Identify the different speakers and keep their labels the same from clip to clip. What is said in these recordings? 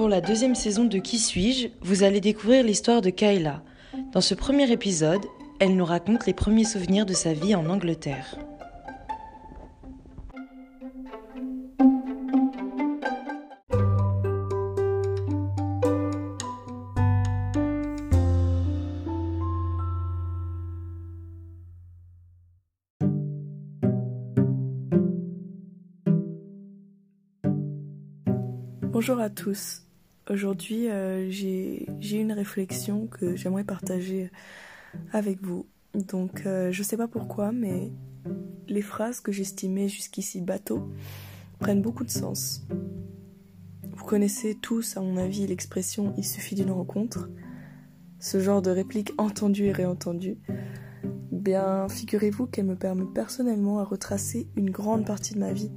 Speaker 1: Pour la deuxième saison de Qui suis-je, vous allez découvrir l'histoire de Kayla. Dans ce premier épisode, elle nous raconte les premiers souvenirs de sa vie en Angleterre.
Speaker 2: Bonjour à tous. Aujourd'hui, euh, j'ai une réflexion que j'aimerais partager avec vous. Donc, euh, je sais pas pourquoi, mais les phrases que j'estimais jusqu'ici bateau prennent beaucoup de sens. Vous connaissez tous, à mon avis, l'expression il suffit d'une rencontre. Ce genre de réplique entendue et réentendue. Bien, figurez-vous qu'elle me permet personnellement à retracer une grande partie de ma vie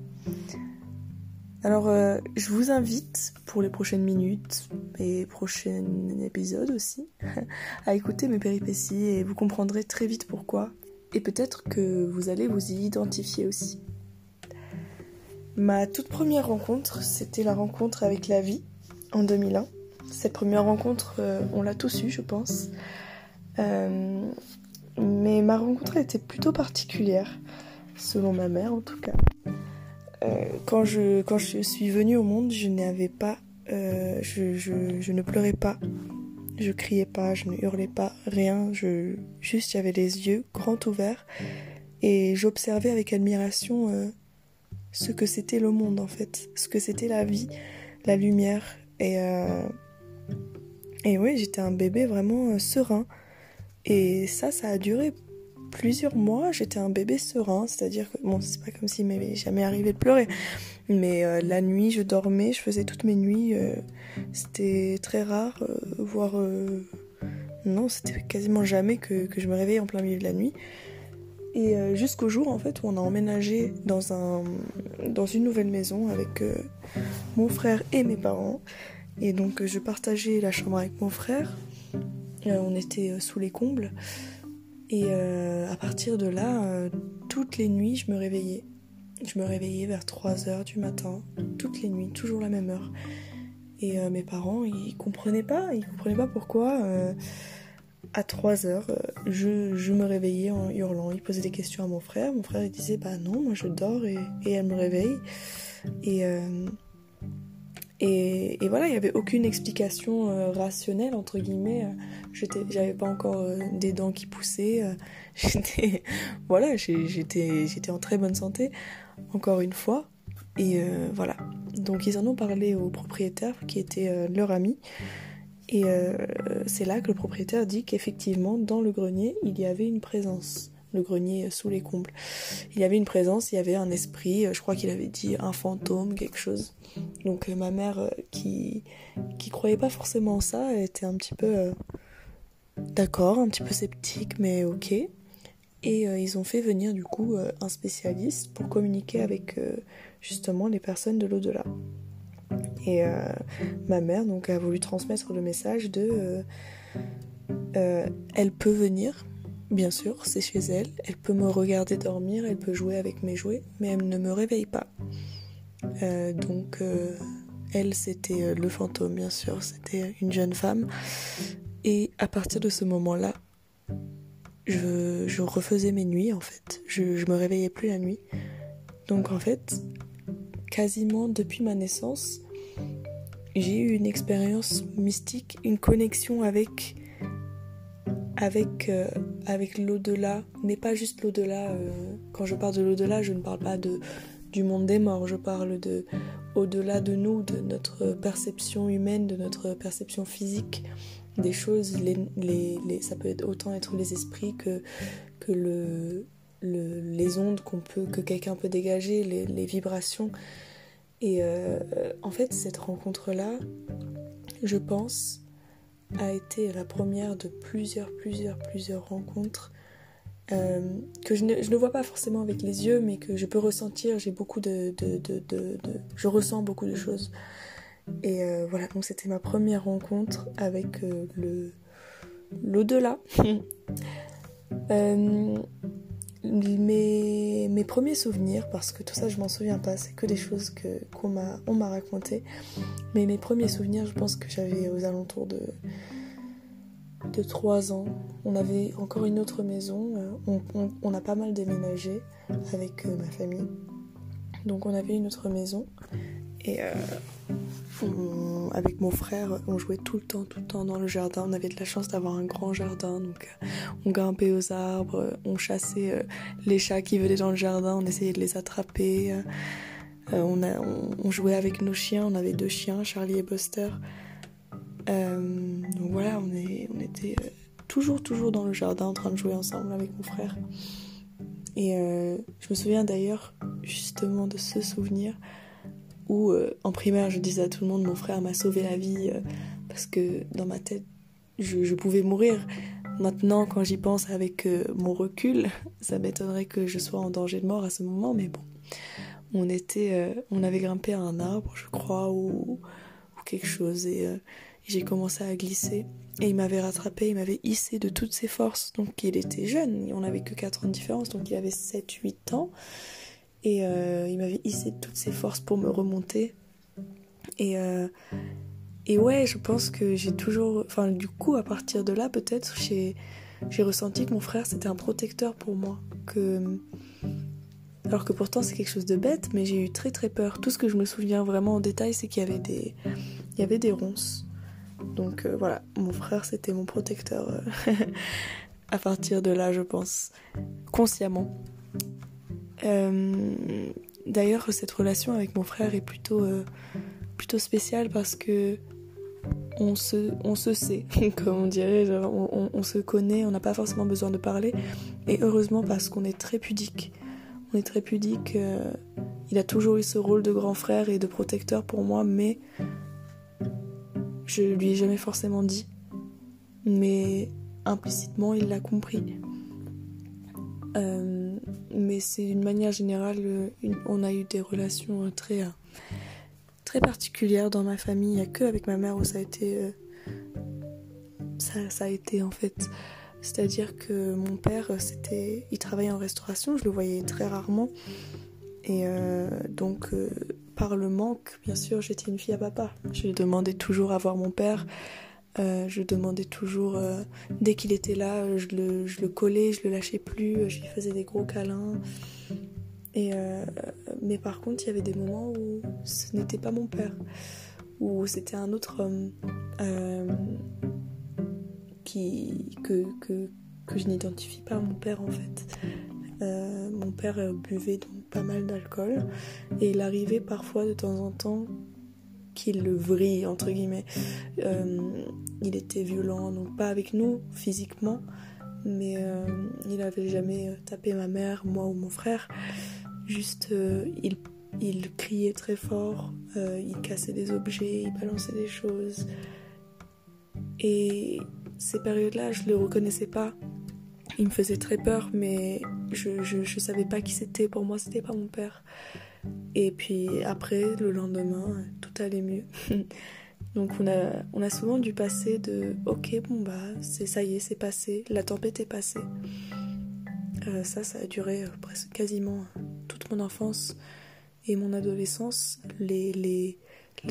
Speaker 2: alors, euh, je vous invite pour les prochaines minutes et prochains épisodes aussi à écouter mes péripéties et vous comprendrez très vite pourquoi. Et peut-être que vous allez vous y identifier aussi. Ma toute première rencontre, c'était la rencontre avec la vie en 2001. Cette première rencontre, euh, on l'a tous eu, je pense. Euh, mais ma rencontre était plutôt particulière, selon ma mère en tout cas. Euh, quand, je, quand je suis venue au monde, je n'avais pas. Euh, je, je, ne pleurais pas, je criais pas, je ne hurlais pas, rien. Je, juste, j'avais les yeux grands ouverts et j'observais avec admiration euh, ce que c'était le monde en fait, ce que c'était la vie, la lumière. Et, et oui, j'étais un bébé vraiment serein. Et ça, ça a duré plusieurs mois, j'étais un bébé serein, c'est-à-dire que, bon, c'est pas comme s'il m'avait jamais arrivé de pleurer, mais euh, la nuit, je dormais, je faisais toutes mes nuits, euh, c'était très rare, euh, voire. non, c'était quasiment jamais que, que, je me réveillais en plein milieu de la nuit. Et jusqu'au jour, en fait, où on a emménagé dans, un, dans une nouvelle maison avec mon frère et mes parents. Et donc, je partageais la chambre avec mon frère. on était sous les combles. Et euh, à partir de là, euh, toutes les nuits, je me réveillais. Je me réveillais vers 3 heures du matin, toutes les nuits, toujours la même heure. Et euh, mes parents, ils comprenaient pas, ils comprenaient pas pourquoi à 3 heures, je, je, me réveillais en hurlant. Ils posaient des questions à mon frère. Mon frère, disait Bah non, moi je dors et, et elle me réveille. Et, et, voilà, il n'y avait aucune explication euh, rationnelle, entre guillemets. J'avais pas encore euh, des dents qui poussaient. Euh, j'étais voilà, j'étais en très bonne santé, encore une fois. Et voilà. Donc ils en ont parlé au propriétaire qui était leur ami. Et c'est là que le propriétaire dit qu'effectivement, dans le grenier, il y avait une présence le grenier sous les combles. Il y avait une présence, il y avait un esprit, je crois qu'il avait dit un fantôme, quelque chose. Donc euh, ma mère euh, qui qui croyait pas forcément en ça, était un petit peu euh, d'accord, un petit peu sceptique, mais ok. Et ils ont fait venir du coup un spécialiste pour communiquer avec justement les personnes de l'au-delà. Et ma mère donc a voulu transmettre le message de elle peut venir, bien sûr, c'est chez elle, elle peut me regarder dormir, elle peut jouer avec mes jouets, mais elle ne me réveille pas. Euh, donc, euh, elle, c'était euh, le fantôme, bien sûr, c'était une jeune femme. Et à partir de ce moment-là, je, refaisais mes nuits, en fait. Je, je me réveillais plus la nuit. Donc, en fait, quasiment depuis ma naissance, j'ai eu une expérience mystique, une connexion avec avec, avec l'au-delà, mais pas juste l'au-delà. quand je parle de l'au-delà, je ne parle pas de, du monde des morts, je parle de au-delà de nous, de notre perception humaine, de notre perception physique des choses. Ça peut être autant être les esprits que, que le, les ondes peut, que quelqu'un peut dégager, les, vibrations. Et euh, en fait, cette rencontre-là, je pense, a été la première de plusieurs, plusieurs, plusieurs rencontres euh, que je ne, vois pas forcément avec les yeux, mais que je peux ressentir. J'ai beaucoup de, Je ressens beaucoup de choses. Et euh, voilà, donc c'était ma première rencontre avec euh, le l'au-delà. mes, mes premiers souvenirs, parce que tout ça je m'en souviens pas, c'est que des choses qu'on m'a m'a raconté. Mais mes premiers souvenirs, je pense que j'avais aux alentours de de 3 ans. On avait encore une autre maison. On, on, a pas mal déménagé avec euh, ma famille. Donc on avait une autre maison. Et euh, avec mon frère, on jouait tout le temps, tout le temps dans le jardin. On avait de la chance d'avoir un grand jardin, donc euh, on grimpait aux arbres, on chassait euh, les chats qui venaient dans le jardin, on essayait de les attraper. on, jouait avec nos chiens, on avait deux chiens, Charlie et Buster. donc voilà, on était toujours, toujours dans le jardin en train de jouer ensemble avec mon frère. Et je me souviens d'ailleurs justement de ce souvenir où euh, en primaire je disais à tout le monde mon frère m'a sauvé la vie euh, parce que dans ma tête je, pouvais mourir. Maintenant quand j'y pense avec euh, mon recul, ça m'étonnerait que je sois en danger de mort à ce moment, mais bon. On était, on avait grimpé à un arbre, je crois, ou, ou quelque chose, et j'ai commencé à glisser. Et il m'avait rattrapé, il m'avait hissé de toutes ses forces. Donc il était jeune, on n'avait que 4 ans de différence, donc il avait 7-8 ans. Et euh, il m'avait hissé toutes ses forces pour me remonter. Et, euh, et ouais, je pense que j'ai toujours. Enfin, du coup, à partir de là, peut-être, j'ai, j'ai ressenti que mon frère, c'était un protecteur pour moi. Que. Alors que pourtant, c'est quelque chose de bête, mais j'ai eu très très peur. Tout ce que je me souviens vraiment en détail, c'est qu'il y avait des, il y avait des ronces. Donc euh, voilà, mon frère, c'était mon protecteur. à partir de là, je pense. Consciemment. Euh, d'ailleurs, cette relation avec mon frère est plutôt, euh, plutôt spéciale parce que on se, on se sait, comme on dirait, on, se connaît, on n'a pas forcément besoin de parler. Et heureusement parce qu'on est très pudique. On est très pudique. Euh, il a toujours eu ce rôle de grand frère et de protecteur pour moi, mais je lui ai jamais forcément dit. Mais implicitement, il l'a compris. Euh, mais c'est d'une manière générale, euh, on a eu des relations euh, très, très particulières dans ma famille. Il n'y a que avec ma mère où ça a été. Ça, a été en fait. C'est-à-dire que mon père, c'était, il travaillait en restauration, je le voyais très rarement. Et donc, par le manque, bien sûr, j'étais une fille à papa. Je demandais toujours à voir mon père. Euh, je demandais toujours, euh, dès qu'il était là, je le, je collais, je le lâchais plus, je lui faisais des gros câlins. Euh, mais par contre, il y avait des moments où ce n'était pas mon père, où c'était un autre homme que, que, que je n'identifie pas mon père en fait. mon père buvait donc pas mal d'alcool et il arrivait parfois de temps en temps qu'il le vrille, entre guillemets. Euh, il était violent, donc pas avec nous physiquement, mais euh, il avait jamais euh, tapé ma mère, moi ou mon frère. Juste, il, il, criait très fort, il cassait des objets, il balançait des choses. Et ces périodes-là, je le reconnaissais pas. Il me faisait très peur, mais je, je, je savais pas qui c'était. Pour moi, c'était pas mon père. Et puis après, le lendemain, tout allait mieux. Donc on a, souvent dû passer de ok bon bah c'est ça y est c'est passé la tempête est passée. Euh, ça ça a duré euh, presque quasiment toute mon enfance et mon adolescence. Les, les,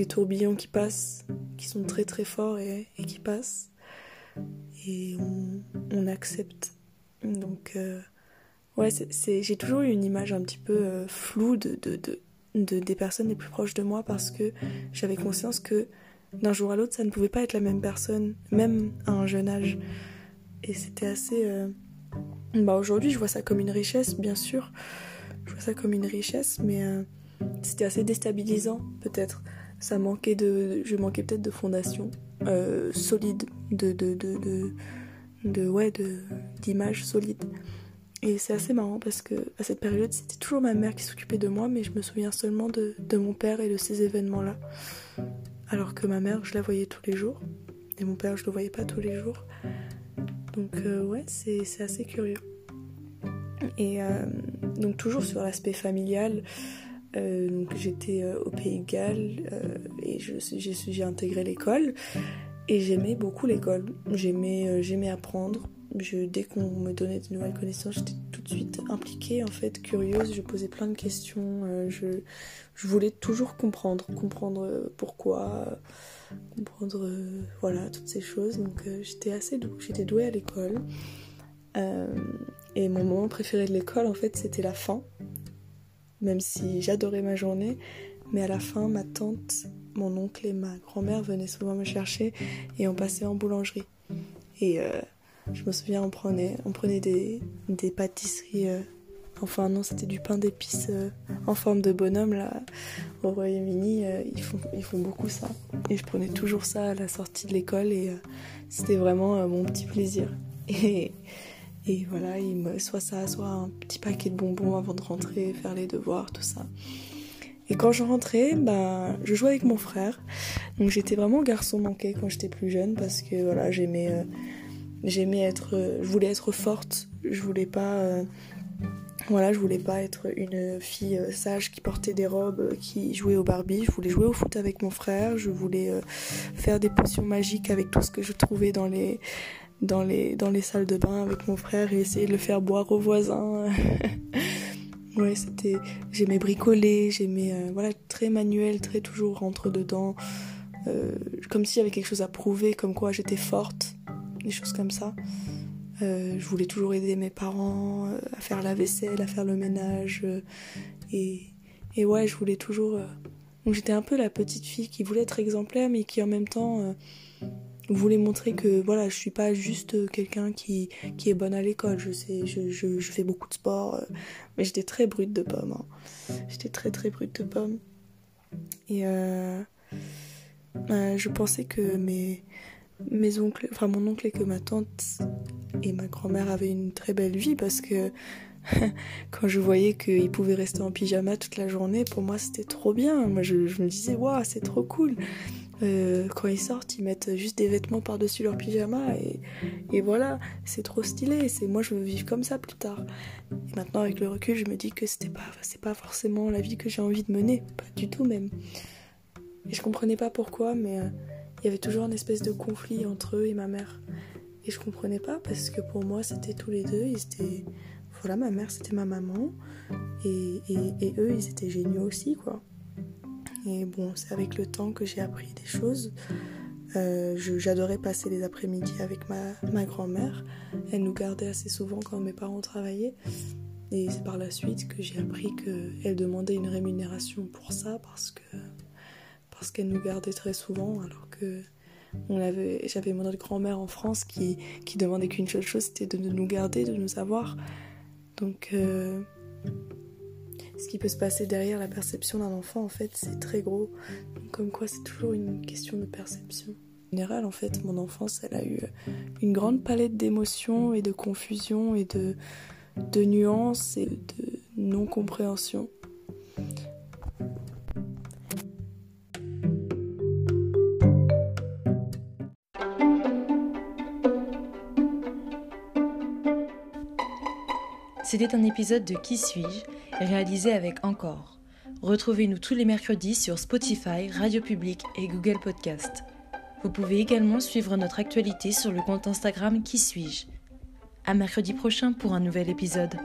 Speaker 2: tourbillons qui passent qui sont très très forts et, qui passent. Et on, accepte. Donc euh, Ouais, c'est, j'ai toujours eu une image un petit peu euh, floue de, des personnes les plus proches de moi parce que j'avais conscience que d'un jour à l'autre, ça ne pouvait pas être la même personne, même à un jeune âge. Et c'était assez. Euh, bah aujourd'hui, je vois ça comme une richesse, bien sûr. Je vois ça comme une richesse, mais euh, c'était assez déstabilisant, peut-être. Ça manquait de. Je manquais peut-être de fondation solide, de. de, de, de, de de, d'image solide. Et c'est assez marrant parce que à cette période, c'était toujours ma mère qui s'occupait de moi, mais je me souviens seulement de, mon père et de ces événements-là. Alors que ma mère, je la voyais tous les jours, et mon père, je le voyais pas tous les jours. Donc euh, ouais, c'est assez curieux. Et euh, donc toujours sur l'aspect familial, euh, j'étais au Pays de Galles et j'ai intégré l'école et j'aimais beaucoup l'école. J'aimais apprendre, je, dès qu'on me donnait de nouvelles connaissances, j'étais tout de suite impliquée, en fait, curieuse. Je posais plein de questions. Euh, je, je, voulais toujours comprendre, comprendre pourquoi, comprendre, voilà, toutes ces choses. Donc j'étais assez douée, j'étais douée à l'école. et mon moment préféré de l'école, en fait, c'était la fin. Même si j'adorais ma journée, mais à la fin, ma tante, mon oncle et ma grand-mère venaient souvent me chercher et on passait en boulangerie. Et euh, je me souviens, on prenait, on prenait des, des pâtisseries. Euh, enfin, non, c'était du pain d'épices euh, en forme de bonhomme, là. Au Royaume-Uni, ils, font, ils font beaucoup ça. Et je prenais toujours ça à la sortie de l'école et c'était vraiment mon petit plaisir. Et, et voilà, il me, soit ça, soit un petit paquet de bonbons avant de rentrer, faire les devoirs, tout ça. Et quand je rentrais, bah, je jouais avec mon frère. Donc j'étais vraiment garçon manqué quand j'étais plus jeune parce que voilà, j'aimais, euh, j'aimais être, euh, je voulais être forte. Je voulais pas, euh, voilà, je voulais pas être une fille sage qui portait des robes, qui jouait au Barbie. Je voulais jouer au foot avec mon frère. Je voulais faire des potions magiques avec tout ce que je trouvais dans les, salles de bain avec mon frère et essayer de le faire boire aux voisins. Ouais, c'était. J'aimais bricoler, j'aimais. Euh, voilà, très manuel, très toujours rentre dedans. Euh, comme s'il y avait quelque chose à prouver, comme quoi j'étais forte, des choses comme ça. Euh, je voulais toujours aider mes parents à faire la vaisselle, à faire le ménage. et, et ouais, je voulais toujours. donc j'étais un peu la petite fille qui voulait être exemplaire, mais qui en même temps voulais montrer que voilà, je suis pas juste quelqu'un qui, qui est bonne à l'école. Je sais, je, je, fais beaucoup de sport, euh, mais j'étais très brute de pomme. Hein. J'étais très très brute de pomme. Et euh, euh, je pensais que mes, mes oncles, enfin mon oncle et que ma tante et ma grand-mère avaient une très belle vie parce que quand je voyais qu'ils pouvaient rester en pyjama toute la journée, pour moi c'était trop bien. Moi je, me disais, waouh, c'est trop cool. Euh, quand ils sortent, ils mettent juste des vêtements par-dessus leur pyjama et, et voilà, c'est trop stylé. C'est moi, je veux vivre comme ça plus tard. Et maintenant, avec le recul, je me dis que c'était pas, c'est pas forcément la vie que j'ai envie de mener, pas du tout même. Et je comprenais pas pourquoi, mais euh, il y avait toujours une espèce de conflit entre eux et ma mère. Et je comprenais pas parce que pour moi, c'était tous les deux. Ils étaient, voilà, ma mère, c'était ma maman, et, eux, ils étaient géniaux aussi, quoi. Et bon, c'est avec le temps que j'ai appris des choses. Euh, j'adorais passer les après-midi avec ma, ma grand-mère. Elle nous gardait assez souvent quand mes parents travaillaient. Et c'est par la suite que j'ai appris qu'elle demandait une rémunération pour ça parce que parce qu'elle nous gardait très souvent alors que j'avais mon autre grand-mère en France qui, demandait qu'une seule chose c'était de nous garder, de nous avoir. Donc euh, ce qui peut se passer derrière la perception d'un enfant, en fait, c'est très gros. Comme quoi, c'est toujours une question de perception. En général, en fait, mon enfance, elle a eu une grande palette d'émotions et de confusion et de, de nuances et de non-compréhension.
Speaker 1: C'était un épisode de Qui suis-je réalisé avec Encore. Retrouvez-nous tous les mercredis sur Spotify, Radio Public et Google Podcast. Vous pouvez également suivre notre actualité sur le compte Instagram Qui suis-je. À mercredi prochain pour un nouvel épisode.